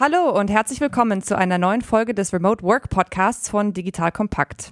Hallo und herzlich willkommen zu einer neuen Folge des Remote Work Podcasts von Digital Kompakt.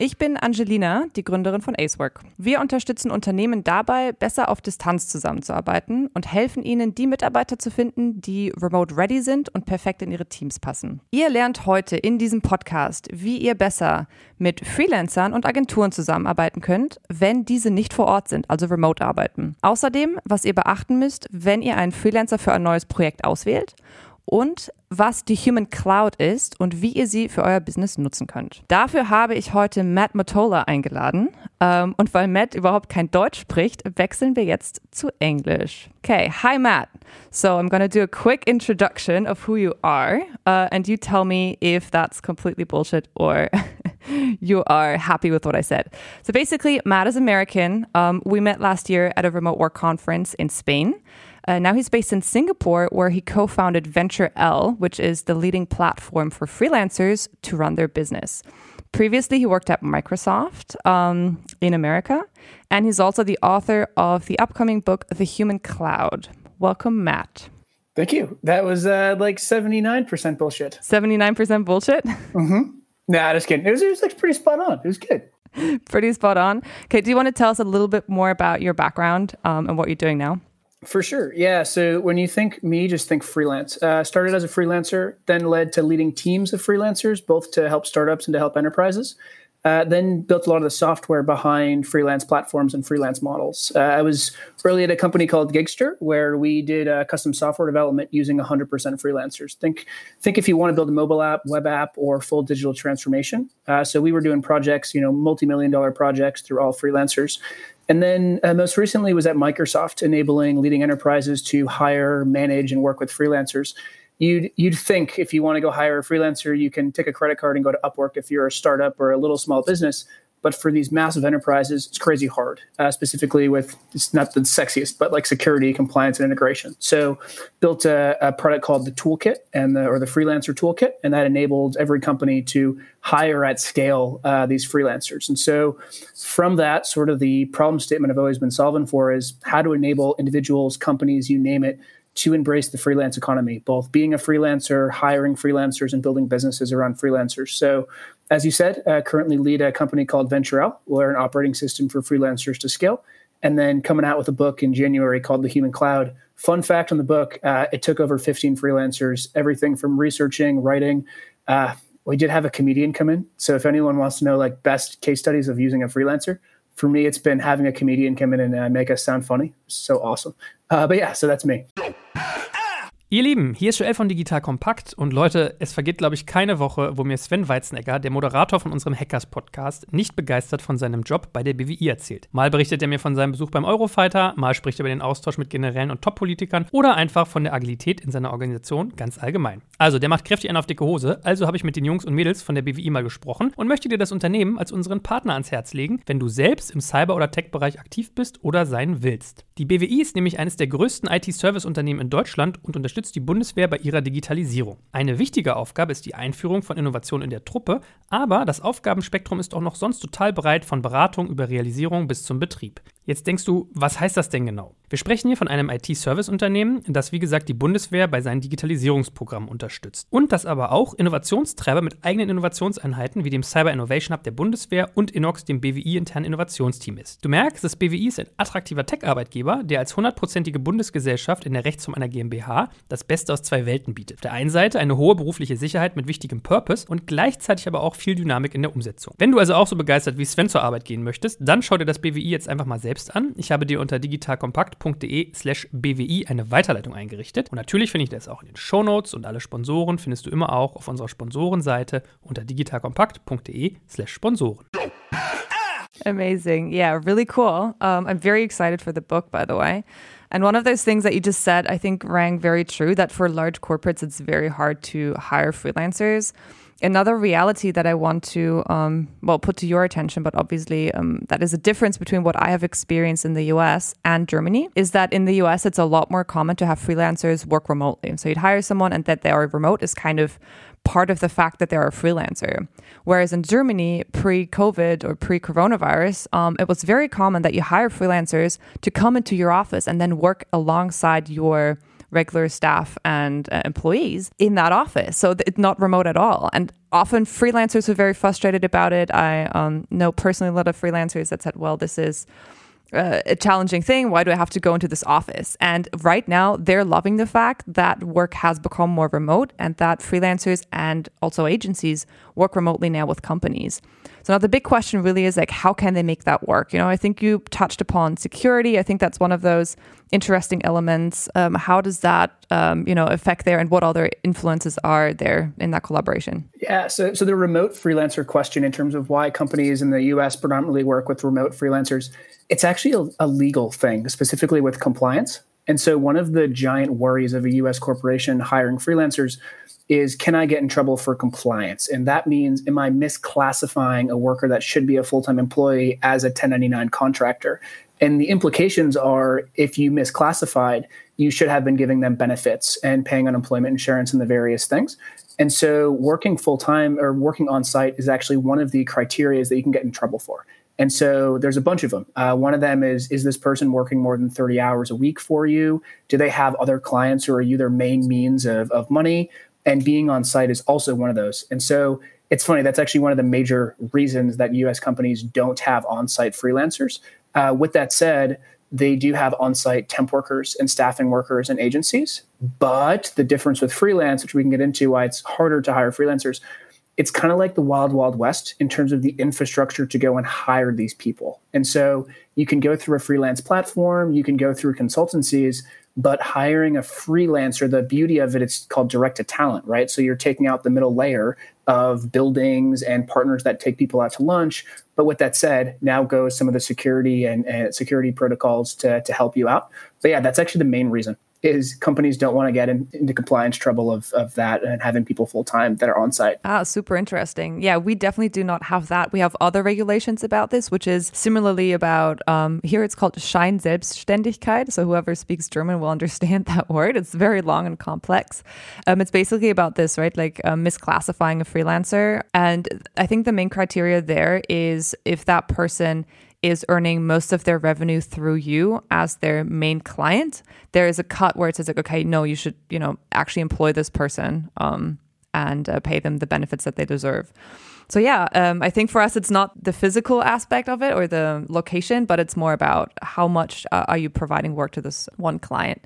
Ich bin Angelina, die Gründerin von Acework. Wir unterstützen Unternehmen dabei, besser auf Distanz zusammenzuarbeiten und helfen ihnen, die Mitarbeiter zu finden, die remote ready sind und perfekt in ihre Teams passen. Ihr lernt heute in diesem Podcast, wie ihr besser mit Freelancern und Agenturen zusammenarbeiten könnt, wenn diese nicht vor Ort sind, also remote arbeiten. Außerdem, was ihr beachten müsst, wenn ihr einen Freelancer für ein neues Projekt auswählt und was die Human Cloud ist und wie ihr sie für euer Business nutzen könnt. Dafür habe ich heute Matt Mottola eingeladen. Ähm, und weil Matt überhaupt kein Deutsch spricht, wechseln wir jetzt zu Englisch. Okay, hi Matt. So I'm to do a quick introduction of who you are, uh, and you tell me if that's completely bullshit or you are happy with what I said. So basically, Matt is American. Um, we met last year at a remote work conference in Spain. Uh, now he's based in Singapore, where he co founded Venture L, which is the leading platform for freelancers to run their business. Previously, he worked at Microsoft um, in America, and he's also the author of the upcoming book, The Human Cloud. Welcome, Matt. Thank you. That was uh, like 79% bullshit. 79% bullshit? Mm-hmm. Nah, just kidding. It was, it was like pretty spot on. It was good. pretty spot on. Okay, do you want to tell us a little bit more about your background um, and what you're doing now? For sure. Yeah. So when you think me, just think freelance. Uh, started as a freelancer, then led to leading teams of freelancers, both to help startups and to help enterprises. Uh, then built a lot of the software behind freelance platforms and freelance models. Uh, I was early at a company called Gigster, where we did uh, custom software development using 100% freelancers. Think, think if you want to build a mobile app, web app, or full digital transformation. Uh, so we were doing projects, you know, multi-million dollar projects through all freelancers. And then uh, most recently was at Microsoft, enabling leading enterprises to hire, manage, and work with freelancers. You'd you'd think if you want to go hire a freelancer, you can take a credit card and go to Upwork if you're a startup or a little small business. But for these massive enterprises, it's crazy hard, uh, specifically with it's not the sexiest, but like security, compliance, and integration. So, built a, a product called the Toolkit and the, or the Freelancer Toolkit, and that enabled every company to hire at scale uh, these freelancers. And so, from that, sort of the problem statement I've always been solving for is how to enable individuals, companies, you name it, to embrace the freelance economy, both being a freelancer, hiring freelancers, and building businesses around freelancers. So, as you said, uh, currently lead a company called Venture L. We're an operating system for freelancers to scale. And then coming out with a book in January called The Human Cloud. Fun fact on the book uh, it took over 15 freelancers, everything from researching, writing. Uh, we did have a comedian come in. So, if anyone wants to know like best case studies of using a freelancer, for me, it's been having a comedian come in and uh, make us sound funny. So awesome. Uh, but yeah, so that's me. Ihr Lieben, hier ist Joel von Digital Kompakt und Leute, es vergeht, glaube ich, keine Woche, wo mir Sven Weizenegger, der Moderator von unserem Hackers-Podcast, nicht begeistert von seinem Job bei der BWI erzählt. Mal berichtet er mir von seinem Besuch beim Eurofighter, mal spricht er über den Austausch mit Generälen und Top-Politikern oder einfach von der Agilität in seiner Organisation ganz allgemein. Also, der macht kräftig einen auf dicke Hose, also habe ich mit den Jungs und Mädels von der BWI mal gesprochen und möchte dir das Unternehmen als unseren Partner ans Herz legen, wenn du selbst im Cyber- oder Tech-Bereich aktiv bist oder sein willst. Die BWI ist nämlich eines der größten IT-Service-Unternehmen in Deutschland und unterstützt unterstützt die Bundeswehr bei ihrer Digitalisierung. Eine wichtige Aufgabe ist die Einführung von Innovationen in der Truppe, aber das Aufgabenspektrum ist auch noch sonst total breit von Beratung über Realisierung bis zum Betrieb. Jetzt denkst du, was heißt das denn genau? Wir sprechen hier von einem IT-Service-Unternehmen, das wie gesagt die Bundeswehr bei seinen Digitalisierungsprogrammen unterstützt. Und das aber auch Innovationstreiber mit eigenen Innovationseinheiten wie dem Cyber Innovation Hub der Bundeswehr und Inox, dem BWI-internen Innovationsteam ist. Du merkst, das BWI ist ein attraktiver Tech-Arbeitgeber, der als hundertprozentige Bundesgesellschaft in der Rechtsform einer GmbH das Beste aus zwei Welten bietet. Auf der einen Seite eine hohe berufliche Sicherheit mit wichtigem Purpose und gleichzeitig aber auch viel Dynamik in der Umsetzung. Wenn du also auch so begeistert wie Sven zur Arbeit gehen möchtest, dann schau dir das BWI jetzt einfach mal selbst selbst an. Ich habe dir unter digitalkompakt.de slash bwi eine Weiterleitung eingerichtet. Und natürlich finde ich das auch in den Shownotes und alle Sponsoren findest du immer auch auf unserer Sponsorenseite unter digitalkompakt.de slash Sponsoren. Amazing. Yeah, really cool. Um, I'm very excited for the book, by the way. And one of those things that you just said, I think rang very true that for large corporates, it's very hard to hire freelancers another reality that I want to, um, well, put to your attention, but obviously um, that is a difference between what I have experienced in the US and Germany, is that in the US it's a lot more common to have freelancers work remotely. So you'd hire someone and that they are remote is kind of part of the fact that they're a freelancer. Whereas in Germany, pre COVID or pre coronavirus, um, it was very common that you hire freelancers to come into your office and then work alongside your regular staff and uh, employees in that office. So it's not remote at all. And often freelancers are very frustrated about it. I um, know personally a lot of freelancers that said, well, this is uh, a challenging thing. Why do I have to go into this office? And right now, they're loving the fact that work has become more remote and that freelancers and also agencies work remotely now with companies. So now the big question really is like, how can they make that work? You know, I think you touched upon security. I think that's one of those interesting elements. Um, how does that, um, you know, affect there, and what other influences are there in that collaboration? Yeah, so so the remote freelancer question in terms of why companies in the U.S. predominantly work with remote freelancers it's actually a, a legal thing, specifically with compliance. And so, one of the giant worries of a US corporation hiring freelancers is can I get in trouble for compliance? And that means, am I misclassifying a worker that should be a full time employee as a 1099 contractor? And the implications are if you misclassified, you should have been giving them benefits and paying unemployment insurance and the various things. And so, working full time or working on site is actually one of the criteria that you can get in trouble for. And so there's a bunch of them. Uh, one of them is Is this person working more than 30 hours a week for you? Do they have other clients or are you their main means of, of money? And being on site is also one of those. And so it's funny, that's actually one of the major reasons that US companies don't have on site freelancers. Uh, with that said, they do have on site temp workers and staffing workers and agencies. But the difference with freelance, which we can get into why it's harder to hire freelancers, it's kind of like the wild wild west in terms of the infrastructure to go and hire these people and so you can go through a freelance platform you can go through consultancies but hiring a freelancer the beauty of it it's called direct to talent right? So you're taking out the middle layer of buildings and partners that take people out to lunch. But with that said now goes some of the security and, and security protocols to, to help you out. But yeah that's actually the main reason is companies don't want to get in, into compliance trouble of, of that and having people full time that are on site. Ah, super interesting. Yeah, we definitely do not have that. We have other regulations about this, which is similarly about um, here it's called Scheinselbstständigkeit. So whoever speaks German will understand that word. It's very long and complex. Um, it's basically about this, right? Like um, misclassifying a freelancer. And I think the main criteria there is if that person is earning most of their revenue through you as their main client, there is a cut where it says like, okay, no, you should, you know, actually employ this person um, and uh, pay them the benefits that they deserve. So yeah, um, I think for us it's not the physical aspect of it or the location, but it's more about how much uh, are you providing work to this one client.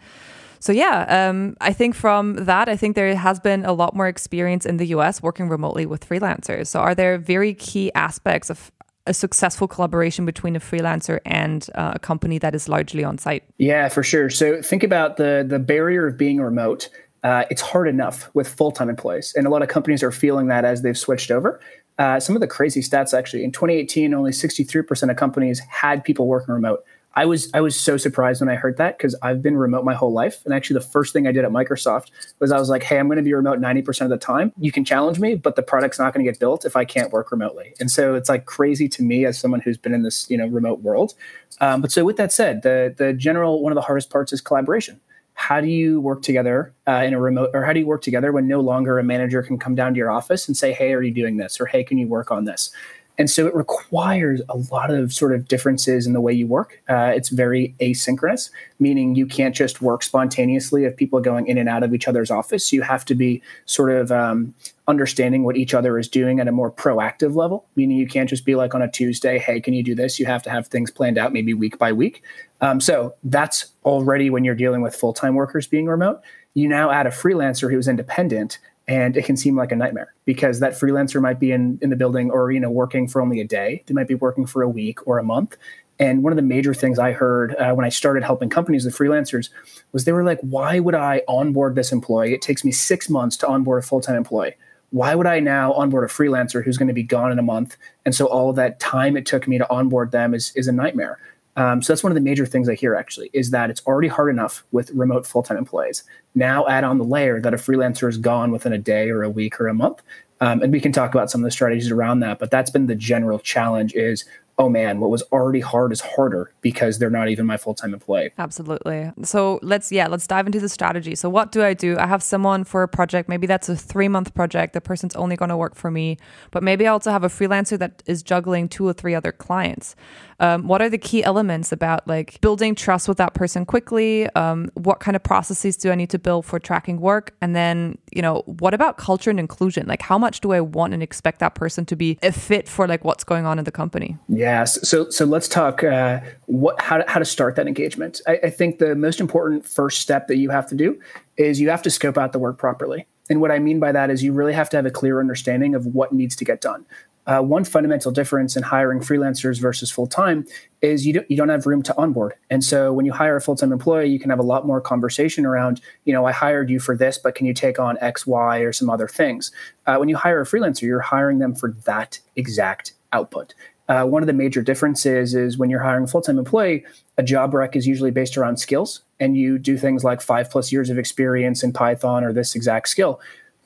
So yeah, um, I think from that, I think there has been a lot more experience in the U.S. working remotely with freelancers. So are there very key aspects of a successful collaboration between a freelancer and uh, a company that is largely on site? Yeah, for sure. So think about the the barrier of being remote. Uh, it's hard enough with full time employees, and a lot of companies are feeling that as they've switched over. Uh, some of the crazy stats actually in 2018, only 63% of companies had people working remote. I was I was so surprised when I heard that because I've been remote my whole life. And actually, the first thing I did at Microsoft was I was like, "Hey, I'm going to be remote 90% of the time. You can challenge me, but the product's not going to get built if I can't work remotely." And so it's like crazy to me as someone who's been in this you know remote world. Um, but so with that said, the the general one of the hardest parts is collaboration. How do you work together uh, in a remote, or how do you work together when no longer a manager can come down to your office and say, "Hey, are you doing this?" or "Hey, can you work on this?" And so it requires a lot of sort of differences in the way you work. Uh, it's very asynchronous, meaning you can't just work spontaneously of people going in and out of each other's office. You have to be sort of um, understanding what each other is doing at a more proactive level, meaning you can't just be like on a Tuesday, hey, can you do this? You have to have things planned out maybe week by week. Um, so that's already when you're dealing with full time workers being remote. You now add a freelancer who's independent and it can seem like a nightmare because that freelancer might be in, in the building or you know working for only a day. They might be working for a week or a month. And one of the major things i heard uh, when i started helping companies with freelancers was they were like why would i onboard this employee? It takes me six months to onboard a full-time employee. Why would i now onboard a freelancer who's going to be gone in a month? And so all that time it took me to onboard them is, is a nightmare um, so that's one of the major things I hear actually is that it's already hard enough with remote full time employees. Now add on the layer that a freelancer is gone within a day or a week or a month. Um, and we can talk about some of the strategies around that, but that's been the general challenge is oh man, what was already hard is harder because they're not even my full time employee. Absolutely. So let's, yeah, let's dive into the strategy. So, what do I do? I have someone for a project. Maybe that's a three month project. The person's only going to work for me. But maybe I also have a freelancer that is juggling two or three other clients. Um, what are the key elements about like building trust with that person quickly? Um, what kind of processes do I need to build for tracking work? And then, you know, what about culture and inclusion? Like, how much do I want and expect that person to be a fit for like what's going on in the company? Yes. So, so let's talk uh, what how to, how to start that engagement. I, I think the most important first step that you have to do is you have to scope out the work properly. And what I mean by that is you really have to have a clear understanding of what needs to get done uh, one fundamental difference in hiring freelancers versus full time is you don't, you don't have room to onboard. And so when you hire a full time employee, you can have a lot more conversation around, you know, I hired you for this, but can you take on X, Y, or some other things? Uh, when you hire a freelancer, you're hiring them for that exact output. Uh, one of the major differences is when you're hiring a full time employee, a job rec is usually based around skills, and you do things like five plus years of experience in Python or this exact skill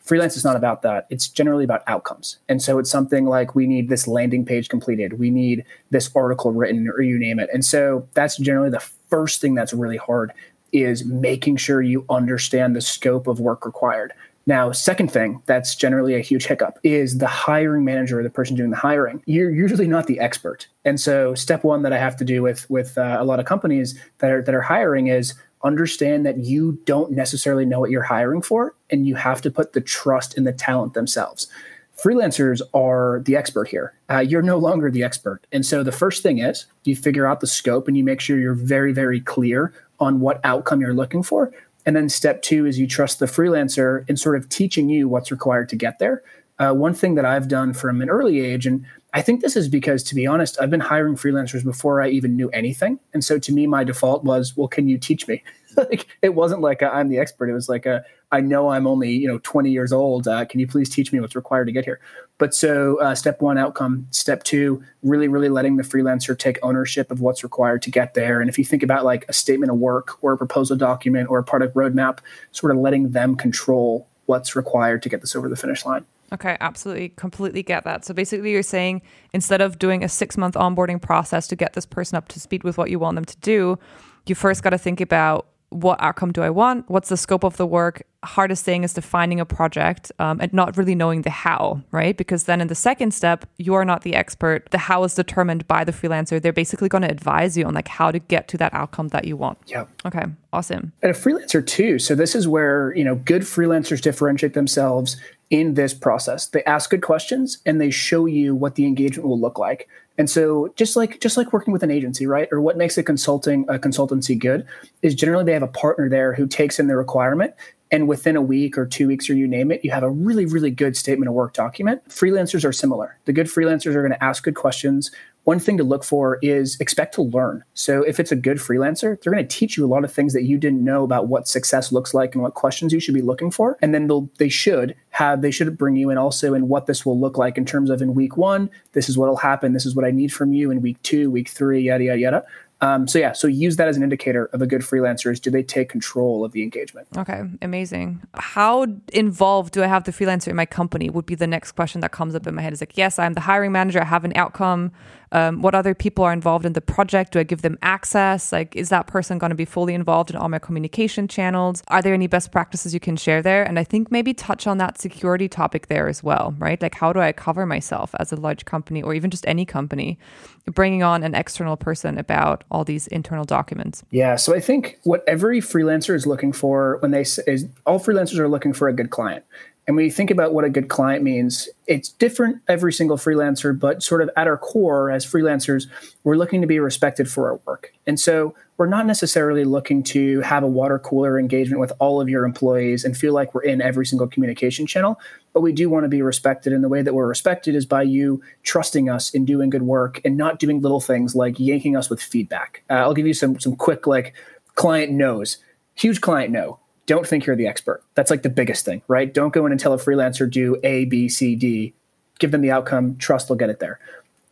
freelance is not about that. It's generally about outcomes. And so it's something like we need this landing page completed, we need this article written, or you name it. And so that's generally the first thing that's really hard is making sure you understand the scope of work required. Now, second thing that's generally a huge hiccup is the hiring manager, or the person doing the hiring. You're usually not the expert, and so step one that I have to do with with uh, a lot of companies that are that are hiring is understand that you don't necessarily know what you're hiring for and you have to put the trust in the talent themselves. Freelancers are the expert here. Uh, you're no longer the expert. And so the first thing is you figure out the scope and you make sure you're very very clear on what outcome you're looking for. And then step two is you trust the freelancer in sort of teaching you what's required to get there. Uh, one thing that i've done from an early age and I think this is because, to be honest, I've been hiring freelancers before I even knew anything. And so to me, my default was, well, can you teach me? like it wasn't like i am the expert. It was like a, I know I'm only, you know, 20 years old. Uh, can you please teach me what's required to get here? But so uh, step one, outcome. Step two, really, really letting the freelancer take ownership of what's required to get there. And if you think about like a statement of work or a proposal document or a product roadmap, sort of letting them control what's required to get this over the finish line. Okay, absolutely, completely get that. So basically, you're saying instead of doing a six month onboarding process to get this person up to speed with what you want them to do, you first got to think about what outcome do I want? What's the scope of the work? Hardest thing is defining a project um, and not really knowing the how, right? Because then in the second step, you are not the expert. The how is determined by the freelancer. They're basically going to advise you on like how to get to that outcome that you want. Yeah. Okay. Awesome. And a freelancer too. So this is where you know good freelancers differentiate themselves in this process. They ask good questions and they show you what the engagement will look like. And so just like just like working with an agency, right? Or what makes a consulting a consultancy good is generally they have a partner there who takes in the requirement and within a week or two weeks or you name it you have a really really good statement of work document freelancers are similar the good freelancers are going to ask good questions one thing to look for is expect to learn. So if it's a good freelancer, they're going to teach you a lot of things that you didn't know about what success looks like and what questions you should be looking for. And then they'll they should have they should bring you in also in what this will look like in terms of in week one, this is what will happen, this is what I need from you in week two, week three, yada yada yada. Um, so yeah, so use that as an indicator of a good freelancer is do they take control of the engagement? Okay, amazing. How involved do I have the freelancer in my company? Would be the next question that comes up in my head. Is like, yes, I'm the hiring manager. I have an outcome. Um, what other people are involved in the project? Do I give them access? Like, is that person going to be fully involved in all my communication channels? Are there any best practices you can share there? And I think maybe touch on that security topic there as well, right? Like, how do I cover myself as a large company or even just any company, bringing on an external person about all these internal documents? Yeah. So I think what every freelancer is looking for when they say is all freelancers are looking for a good client. And you think about what a good client means, it's different every single freelancer, but sort of at our core as freelancers, we're looking to be respected for our work. And so we're not necessarily looking to have a water cooler engagement with all of your employees and feel like we're in every single communication channel, but we do want to be respected. And the way that we're respected is by you trusting us in doing good work and not doing little things like yanking us with feedback. Uh, I'll give you some some quick like client knows. Huge client no don't think you're the expert. That's like the biggest thing, right? Don't go in and tell a freelancer do A, B, C, D. Give them the outcome, trust they'll get it there.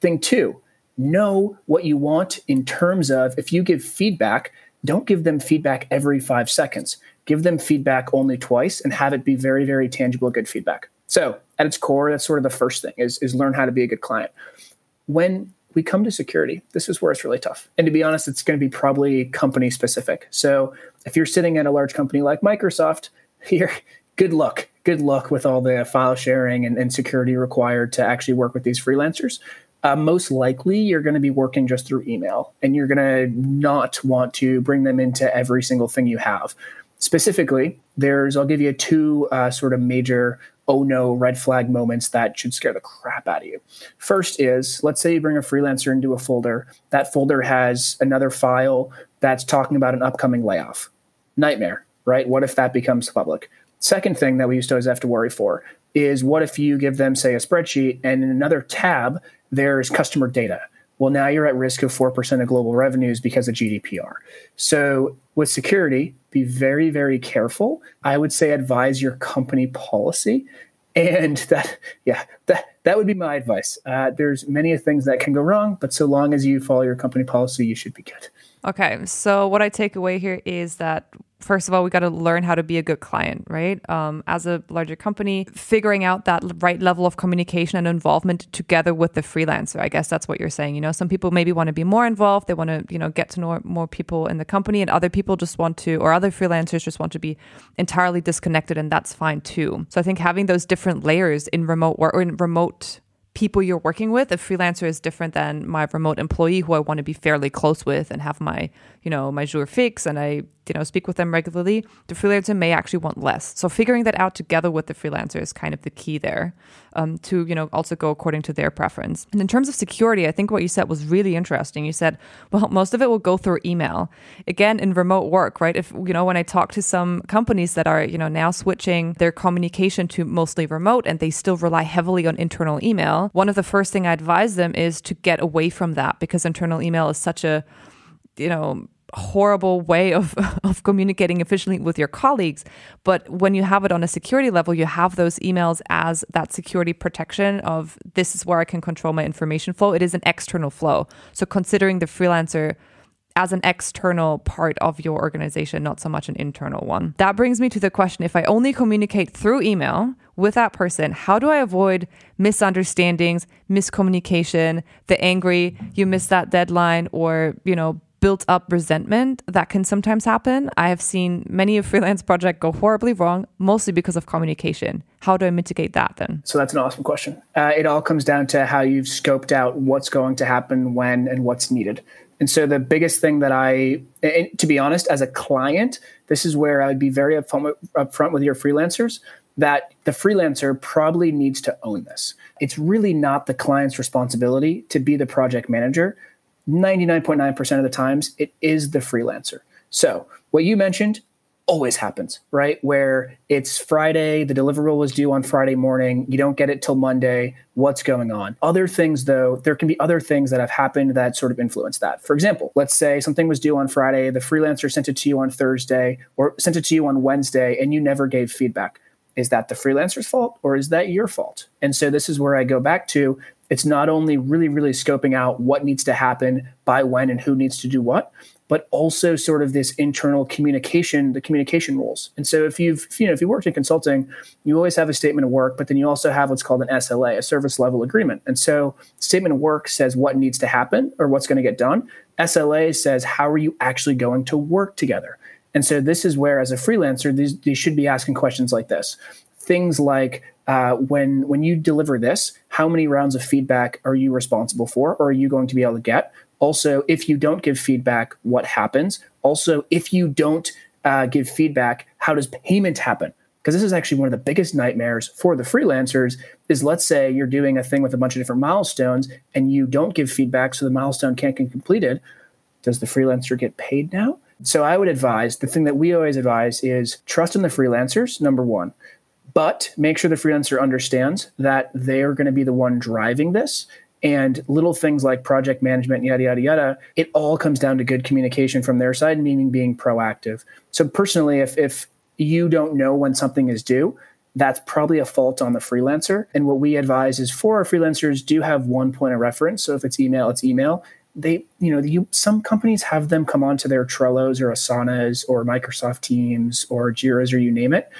Thing two, know what you want in terms of if you give feedback, don't give them feedback every five seconds. Give them feedback only twice and have it be very, very tangible, good feedback. So at its core, that's sort of the first thing is, is learn how to be a good client. When we come to security. This is where it's really tough. And to be honest, it's going to be probably company specific. So if you're sitting at a large company like Microsoft, here, good luck. Good luck with all the file sharing and, and security required to actually work with these freelancers. Uh, most likely, you're going to be working just through email and you're going to not want to bring them into every single thing you have. Specifically, there's, I'll give you two uh, sort of major oh no red flag moments that should scare the crap out of you. First is let's say you bring a freelancer into a folder. That folder has another file that's talking about an upcoming layoff. Nightmare, right? What if that becomes public? Second thing that we used to always have to worry for is what if you give them, say, a spreadsheet and in another tab, there's customer data. Well, now you're at risk of 4% of global revenues because of GDPR. So, with security, be very, very careful. I would say advise your company policy. And that, yeah, that, that would be my advice. Uh, there's many things that can go wrong, but so long as you follow your company policy, you should be good. Okay. So, what I take away here is that first of all, we got to learn how to be a good client, right? Um, as a larger company, figuring out that right level of communication and involvement together with the freelancer. I guess that's what you're saying. You know, some people maybe want to be more involved. They want to, you know, get to know more people in the company, and other people just want to, or other freelancers just want to be entirely disconnected, and that's fine too. So I think having those different layers in remote work or in remote people you're working with. A freelancer is different than my remote employee who I want to be fairly close with and have my, you know, my jour fixe and I you know, speak with them regularly, the freelancer may actually want less. So figuring that out together with the freelancer is kind of the key there um, to, you know, also go according to their preference. And in terms of security, I think what you said was really interesting. You said, well, most of it will go through email. Again, in remote work, right? If, you know, when I talk to some companies that are, you know, now switching their communication to mostly remote and they still rely heavily on internal email, one of the first thing I advise them is to get away from that because internal email is such a, you know, horrible way of, of communicating efficiently with your colleagues. But when you have it on a security level, you have those emails as that security protection of this is where I can control my information flow. It is an external flow. So considering the freelancer as an external part of your organization, not so much an internal one. That brings me to the question if I only communicate through email with that person, how do I avoid misunderstandings, miscommunication, the angry, you missed that deadline, or, you know, built up resentment that can sometimes happen. I have seen many a freelance project go horribly wrong, mostly because of communication. How do I mitigate that then? So that's an awesome question. Uh, it all comes down to how you've scoped out what's going to happen when and what's needed. And so the biggest thing that I, to be honest, as a client, this is where I would be very upfront, upfront with your freelancers that the freelancer probably needs to own this. It's really not the client's responsibility to be the project manager 99.9% of the times, it is the freelancer. So, what you mentioned always happens, right? Where it's Friday, the deliverable was due on Friday morning, you don't get it till Monday. What's going on? Other things, though, there can be other things that have happened that sort of influence that. For example, let's say something was due on Friday, the freelancer sent it to you on Thursday or sent it to you on Wednesday, and you never gave feedback. Is that the freelancer's fault or is that your fault? And so this is where I go back to it's not only really, really scoping out what needs to happen by when and who needs to do what, but also sort of this internal communication, the communication rules. And so if you've, you know, if you worked in consulting, you always have a statement of work, but then you also have what's called an SLA, a service level agreement. And so statement of work says what needs to happen or what's going to get done. SLA says how are you actually going to work together? And so this is where, as a freelancer, these, these should be asking questions like this. Things like uh, when when you deliver this, how many rounds of feedback are you responsible for, or are you going to be able to get? Also, if you don't give feedback, what happens? Also, if you don't uh, give feedback, how does payment happen? Because this is actually one of the biggest nightmares for the freelancers. Is let's say you're doing a thing with a bunch of different milestones, and you don't give feedback, so the milestone can't get completed. Does the freelancer get paid now? So I would advise the thing that we always advise is trust in the freelancers. Number one but make sure the freelancer understands that they are going to be the one driving this and little things like project management, yada, yada, yada, it all comes down to good communication from their side, meaning being proactive. So, personally, if, if you don't know when something is due, that's probably a fault on the freelancer. And what we advise is for our freelancers, do have one point of reference. So, if it's email, it's email. They, you know, you, some companies have them come onto their Trellos or Asanas or Microsoft Teams or Jira's or you name it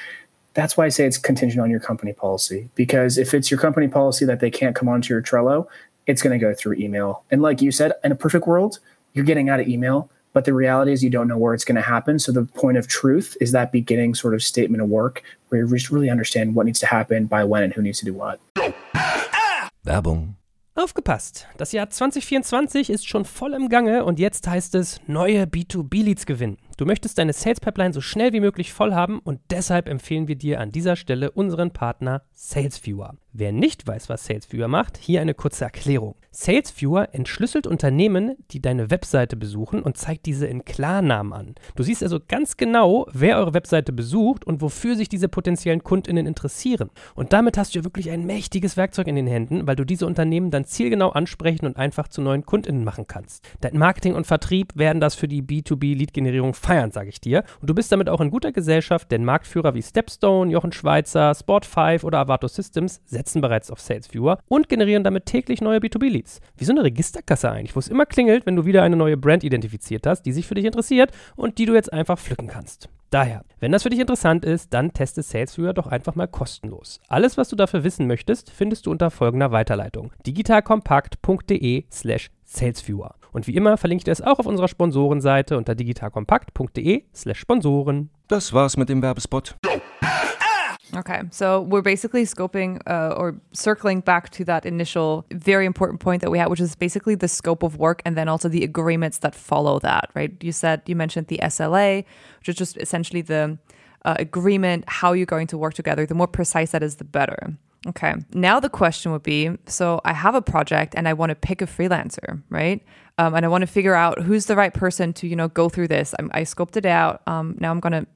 that's why I say it's contingent on your company policy. Because if it's your company policy that they can't come onto your Trello, it's going to go through email. And like you said, in a perfect world, you're getting out of email. But the reality is, you don't know where it's going to happen. So the point of truth is that beginning sort of statement of work where you just really understand what needs to happen, by when, and who needs to do what. Werbung. Aufgepasst! Das Jahr 2024 ist schon voll im Gange und jetzt heißt es neue B2B-Leads gewinnen. Du möchtest deine Sales Pipeline so schnell wie möglich voll haben und deshalb empfehlen wir dir an dieser Stelle unseren Partner SalesViewer. Wer nicht weiß, was SalesViewer macht, hier eine kurze Erklärung. SalesViewer entschlüsselt Unternehmen, die deine Webseite besuchen und zeigt diese in Klarnamen an. Du siehst also ganz genau, wer eure Webseite besucht und wofür sich diese potenziellen Kundinnen interessieren. Und damit hast du ja wirklich ein mächtiges Werkzeug in den Händen, weil du diese Unternehmen dann zielgenau ansprechen und einfach zu neuen Kundinnen machen kannst. Dein Marketing und Vertrieb werden das für die B2B-Lead-Generierung feiern, sage ich dir. Und du bist damit auch in guter Gesellschaft, denn Marktführer wie Stepstone, Jochen Schweizer, Sport5 oder Avato Systems setzen bereits auf SalesViewer und generieren damit täglich neue B2B-Leads. Wie so eine Registerkasse eigentlich, wo es immer klingelt, wenn du wieder eine neue Brand identifiziert hast, die sich für dich interessiert und die du jetzt einfach pflücken kannst. Daher, wenn das für dich interessant ist, dann teste SalesViewer doch einfach mal kostenlos. Alles, was du dafür wissen möchtest, findest du unter folgender Weiterleitung: digitalkompakt.de slash salesviewer. Und wie immer verlinke ich dir es auch auf unserer Sponsorenseite unter digitalkompakt.de slash Sponsoren. Das war's mit dem Werbespot. Okay, so we're basically scoping uh, or circling back to that initial very important point that we had, which is basically the scope of work and then also the agreements that follow that, right? You said, you mentioned the SLA, which is just essentially the uh, agreement, how you're going to work together. The more precise that is, the better. Okay, now the question would be so I have a project and I want to pick a freelancer, right? Um, and I want to figure out who's the right person to, you know, go through this. I'm, I scoped it out. Um, now I'm going to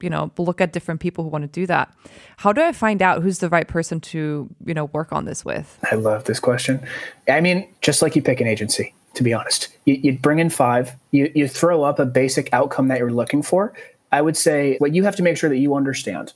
you know look at different people who want to do that how do i find out who's the right person to you know work on this with i love this question i mean just like you pick an agency to be honest you, you bring in five you, you throw up a basic outcome that you're looking for i would say what you have to make sure that you understand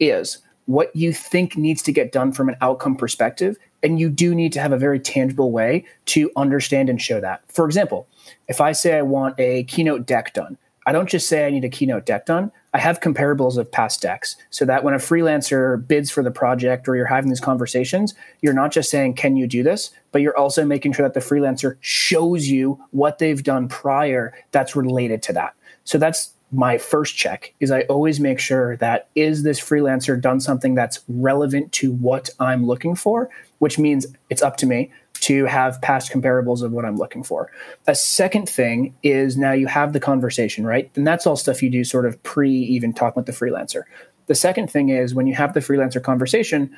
is what you think needs to get done from an outcome perspective and you do need to have a very tangible way to understand and show that for example if i say i want a keynote deck done I don't just say I need a keynote deck done. I have comparables of past decks so that when a freelancer bids for the project or you're having these conversations, you're not just saying, Can you do this? But you're also making sure that the freelancer shows you what they've done prior that's related to that. So that's my first check is I always make sure that is this freelancer done something that's relevant to what I'm looking for, which means it's up to me to have past comparables of what I'm looking for. A second thing is now you have the conversation, right? And that's all stuff you do sort of pre even talking with the freelancer. The second thing is when you have the freelancer conversation,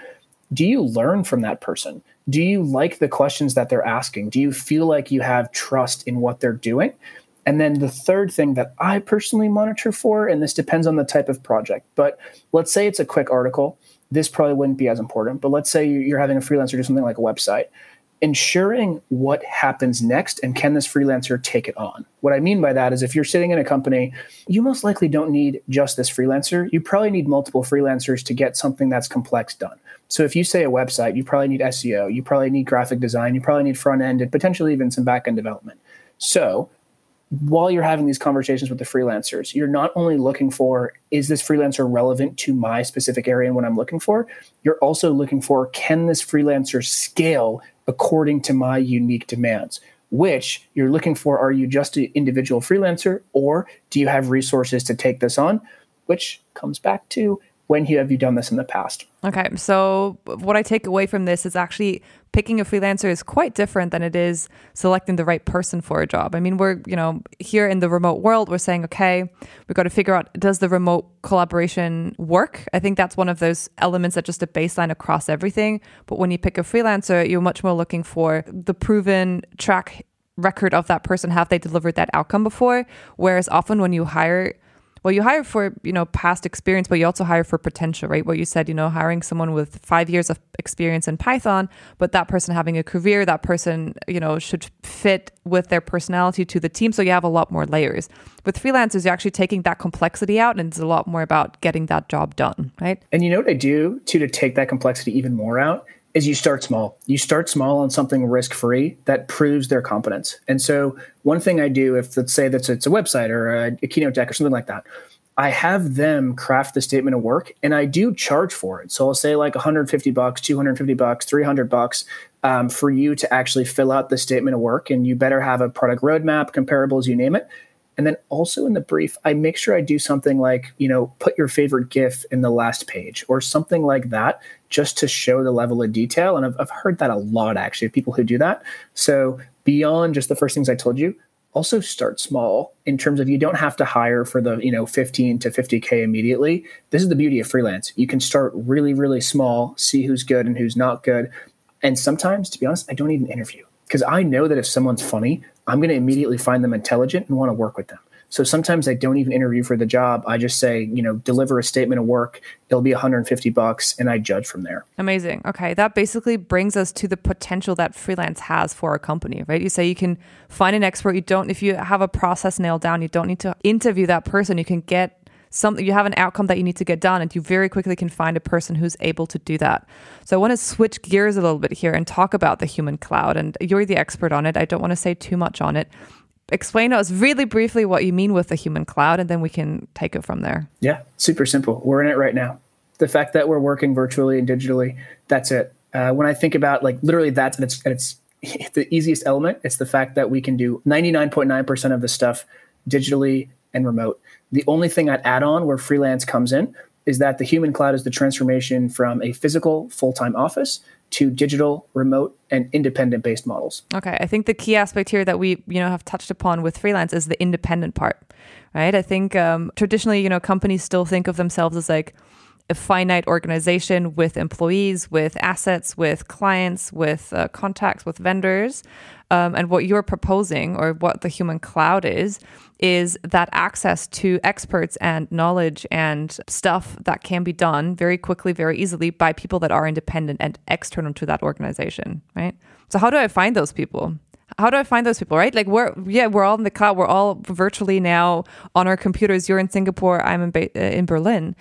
do you learn from that person? Do you like the questions that they're asking? Do you feel like you have trust in what they're doing? And then the third thing that I personally monitor for, and this depends on the type of project, but let's say it's a quick article. This probably wouldn't be as important, but let's say you're having a freelancer do something like a website ensuring what happens next and can this freelancer take it on. What I mean by that is if you're sitting in a company, you most likely don't need just this freelancer. You probably need multiple freelancers to get something that's complex done. So if you say a website, you probably need SEO, you probably need graphic design, you probably need front end and potentially even some back end development. So while you're having these conversations with the freelancers, you're not only looking for is this freelancer relevant to my specific area and what I'm looking for, you're also looking for can this freelancer scale according to my unique demands? Which you're looking for are you just an individual freelancer or do you have resources to take this on? Which comes back to when have you done this in the past? Okay, so what I take away from this is actually picking a freelancer is quite different than it is selecting the right person for a job. I mean, we're, you know, here in the remote world, we're saying, okay, we've got to figure out does the remote collaboration work? I think that's one of those elements that just a baseline across everything. But when you pick a freelancer, you're much more looking for the proven track record of that person. Have they delivered that outcome before? Whereas often when you hire well, you hire for, you know, past experience, but you also hire for potential, right? What you said, you know, hiring someone with five years of experience in Python, but that person having a career, that person, you know, should fit with their personality to the team. So you have a lot more layers. With freelancers, you're actually taking that complexity out and it's a lot more about getting that job done, right? And you know what I do too to take that complexity even more out is you start small. You start small on something risk free that proves their competence. And so, one thing I do, if let's say that's it's a website or a, a keynote deck or something like that, I have them craft the statement of work, and I do charge for it. So I'll say like 150 bucks, 250 bucks, 300 bucks, um, for you to actually fill out the statement of work. And you better have a product roadmap, comparables, you name it. And then also in the brief, I make sure I do something like, you know, put your favorite GIF in the last page or something like that, just to show the level of detail. And I've, I've heard that a lot actually, of people who do that. So beyond just the first things I told you, also start small in terms of you don't have to hire for the you know 15 to 50k immediately this is the beauty of freelance you can start really really small see who's good and who's not good and sometimes to be honest i don't even interview because i know that if someone's funny i'm going to immediately find them intelligent and want to work with them so sometimes I don't even interview for the job. I just say, you know, deliver a statement of work. It'll be 150 bucks and I judge from there. Amazing. Okay. That basically brings us to the potential that freelance has for a company, right? You say you can find an expert. You don't, if you have a process nailed down, you don't need to interview that person. You can get something you have an outcome that you need to get done and you very quickly can find a person who's able to do that so i want to switch gears a little bit here and talk about the human cloud and you're the expert on it i don't want to say too much on it explain to us really briefly what you mean with the human cloud, and then we can take it from there. Yeah, super simple. We're in it right now. The fact that we're working virtually and digitally, that's it. Uh, when I think about like literally that's it's, it's the easiest element. It's the fact that we can do 99.9% of the stuff digitally and remote. The only thing I'd add on where freelance comes in is that the human cloud is the transformation from a physical full time office to digital, remote, and independent based models. Okay, I think the key aspect here that we you know have touched upon with freelance is the independent part, right? I think um, traditionally you know companies still think of themselves as like a finite organization with employees, with assets, with clients, with uh, contacts, with vendors. Um, and what you're proposing, or what the human cloud is, is that access to experts and knowledge and stuff that can be done very quickly, very easily by people that are independent and external to that organization, right? So, how do I find those people? How do I find those people, right? Like we're yeah, we're all in the cloud. We're all virtually now on our computers. You're in Singapore. I'm in ba- uh, in Berlin.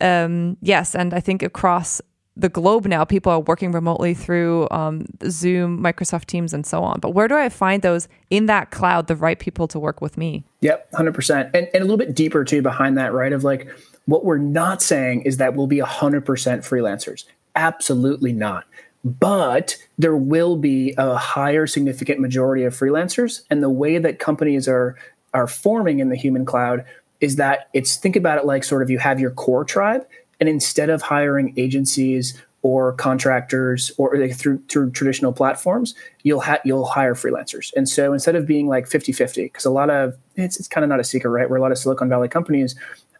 Um, yes, and I think across the globe now, people are working remotely through um, Zoom, Microsoft Teams, and so on. But where do I find those in that cloud, the right people to work with me? Yep, hundred percent, and and a little bit deeper too behind that, right? Of like what we're not saying is that we'll be hundred percent freelancers. Absolutely not but there will be a higher significant majority of freelancers. And the way that companies are are forming in the human cloud is that it's think about it like sort of you have your core tribe and instead of hiring agencies or contractors or like through through traditional platforms you'll ha- you'll hire freelancers. And so instead of being like 50-50 because a lot of it's, it's kind of not a secret right? Where a lot of silicon valley companies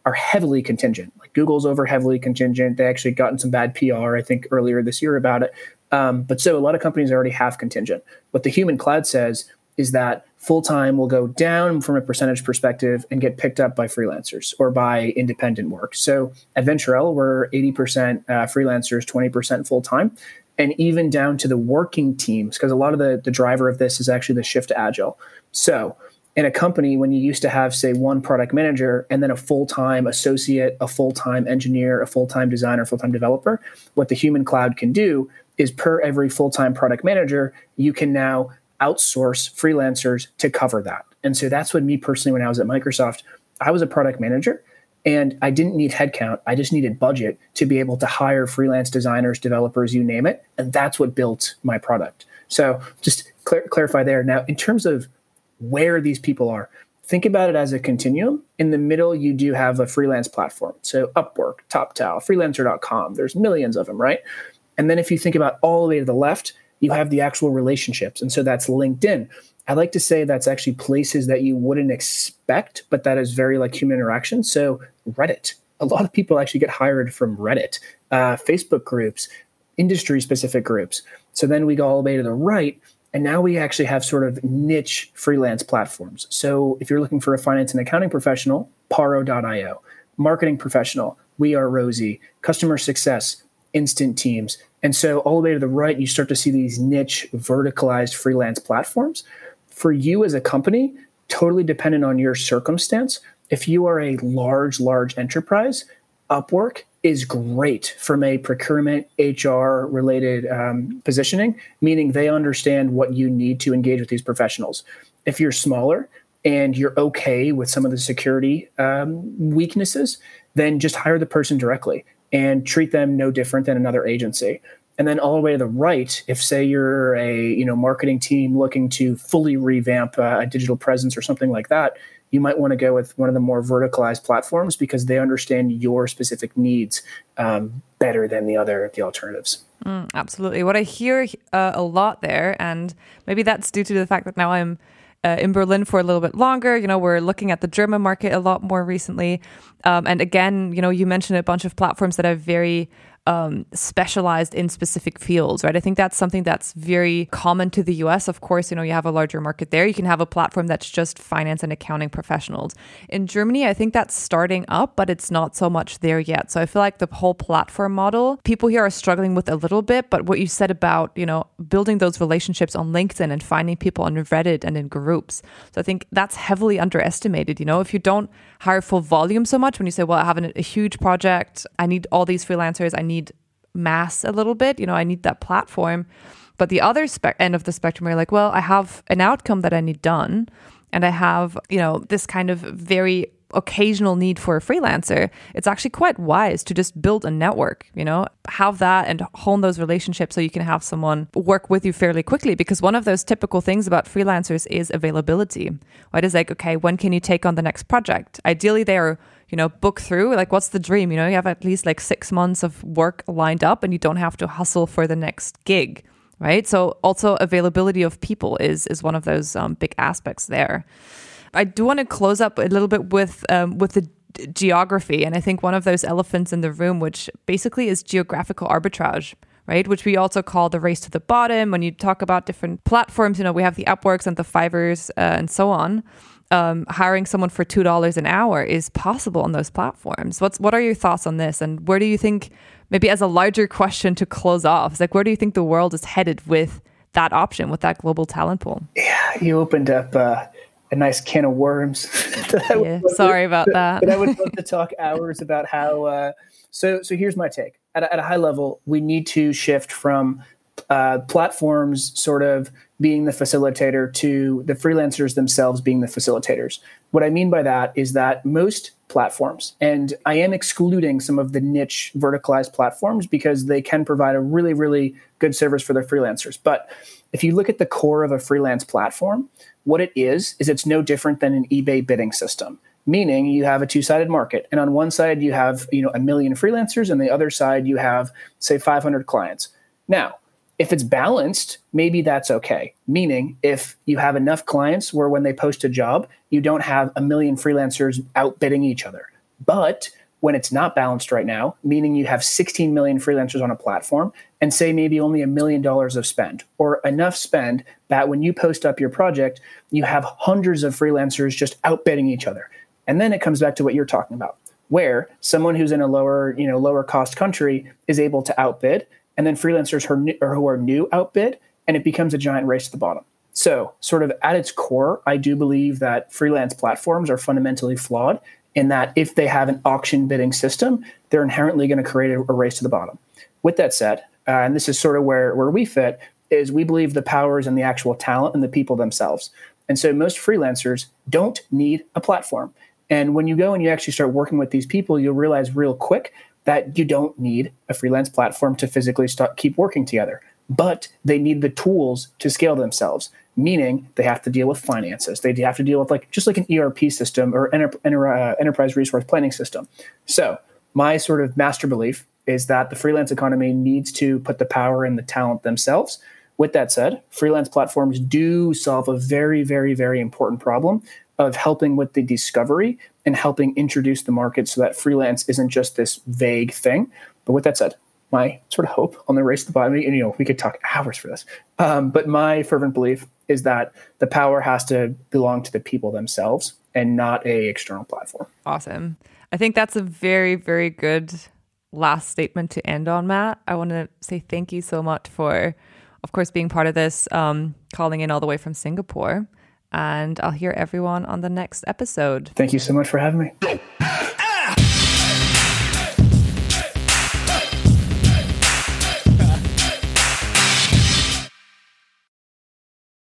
are heavily contingent. Google's over heavily contingent. They actually gotten some bad PR, I think, earlier this year about it. Um, but so a lot of companies already have contingent. What the human cloud says is that full time will go down from a percentage perspective and get picked up by freelancers or by independent work. So at Venture L, we're 80% uh, freelancers, 20% full time, and even down to the working teams, because a lot of the, the driver of this is actually the shift to agile. So in a company when you used to have say one product manager and then a full-time associate a full-time engineer a full-time designer full-time developer what the human cloud can do is per every full-time product manager you can now outsource freelancers to cover that. And so that's what me personally when i was at microsoft i was a product manager and i didn't need headcount. I just needed budget to be able to hire freelance designers developers you name it. And that's what built my product. So just clar- clarify there. Now in terms of where these people are. Think about it as a continuum. In the middle, you do have a freelance platform. So Upwork, Toptal, freelancer.com, there's millions of them, right? And then if you think about all the way to the left, you have the actual relationships. And so that's LinkedIn. I like to say that's actually places that you wouldn't expect, but that is very like human interaction. So Reddit. A lot of people actually get hired from Reddit, uh, Facebook groups, industry specific groups. So then we go all the way to the right and now we actually have sort of niche freelance platforms. So if you're looking for a finance and accounting professional, Paro.io, marketing professional, We Are Rosie, customer success, Instant Teams. And so all the way to the right, you start to see these niche verticalized freelance platforms. For you as a company, totally dependent on your circumstance. If you are a large, large enterprise, Upwork is great from a procurement HR related um, positioning, meaning they understand what you need to engage with these professionals. If you're smaller and you're okay with some of the security um, weaknesses, then just hire the person directly and treat them no different than another agency. And then all the way to the right, if say you're a you know marketing team looking to fully revamp uh, a digital presence or something like that, you might want to go with one of the more verticalized platforms because they understand your specific needs um, better than the other the alternatives. Mm, absolutely. What I hear uh, a lot there, and maybe that's due to the fact that now I'm uh, in Berlin for a little bit longer. You know, we're looking at the German market a lot more recently. Um, and again, you know, you mentioned a bunch of platforms that are very um, specialized in specific fields, right? I think that's something that's very common to the US. Of course, you know, you have a larger market there. You can have a platform that's just finance and accounting professionals. In Germany, I think that's starting up, but it's not so much there yet. So I feel like the whole platform model, people here are struggling with a little bit. But what you said about, you know, building those relationships on LinkedIn and finding people on Reddit and in groups. So I think that's heavily underestimated. You know, if you don't hire full volume so much, when you say, well, I have a huge project, I need all these freelancers, I need mass a little bit. You know, I need that platform. But the other spe- end of the spectrum, you're like, well, I have an outcome that I need done, and I have, you know, this kind of very occasional need for a freelancer, it's actually quite wise to just build a network, you know, have that and hone those relationships so you can have someone work with you fairly quickly. Because one of those typical things about freelancers is availability. Right? It's like, okay, when can you take on the next project? Ideally, they are you know, book through? Like, what's the dream? You know, you have at least like six months of work lined up and you don't have to hustle for the next gig, right? So, also availability of people is is one of those um, big aspects there. I do want to close up a little bit with um, with the geography, and I think one of those elephants in the room, which basically is geographical arbitrage right? Which we also call the race to the bottom. When you talk about different platforms, you know, we have the Upworks and the Fiverrs uh, and so on um, hiring someone for two dollars an hour is possible on those platforms. What's what are your thoughts on this, and where do you think, maybe as a larger question to close off, like where do you think the world is headed with that option, with that global talent pool? Yeah, you opened up uh, a nice can of worms. yeah, sorry to, about that. but I would love to talk hours about how. Uh, so, so here's my take. At a, at a high level, we need to shift from uh, platforms sort of being the facilitator to the freelancers themselves being the facilitators. What I mean by that is that most platforms, and I am excluding some of the niche verticalized platforms because they can provide a really, really good service for their freelancers. But if you look at the core of a freelance platform, what it is, is it's no different than an eBay bidding system meaning you have a two-sided market and on one side you have you know a million freelancers and the other side you have say 500 clients now if it's balanced, maybe that's okay. Meaning, if you have enough clients where when they post a job, you don't have a million freelancers outbidding each other. But when it's not balanced right now, meaning you have 16 million freelancers on a platform and say maybe only a million dollars of spend or enough spend that when you post up your project, you have hundreds of freelancers just outbidding each other. And then it comes back to what you're talking about, where someone who's in a lower, you know, lower cost country is able to outbid and then freelancers who are, new, who are new outbid, and it becomes a giant race to the bottom. So, sort of at its core, I do believe that freelance platforms are fundamentally flawed in that if they have an auction bidding system, they're inherently going to create a, race to the bottom. With that said, uh, and this is sort of where, where we fit, is we believe the power is in the actual talent and the people themselves. And so most freelancers don't need a platform. And when you go and you actually start working with these people, you'll realize real quick that you don't need a freelance platform to physically start, keep working together, but they need the tools to scale themselves. Meaning they have to deal with finances. They have to deal with like just like an ERP system or enter, enter, uh, enterprise resource planning system. So my sort of master belief is that the freelance economy needs to put the power in the talent themselves. With that said, freelance platforms do solve a very, very, very important problem of helping with the discovery and helping introduce the market so that freelance isn't just this vague thing. But with that said, my sort of hope on the race to the bottom, and you know, we could talk hours for this, um, but my fervent belief is that the power has to belong to the people themselves and not a external platform. Awesome. I think that's a very, very good last statement to end on, Matt. I want to say thank you so much for, of course, being part of this, um, calling in all the way from Singapore and I'll hear everyone on the next episode. Thank you so much for having me.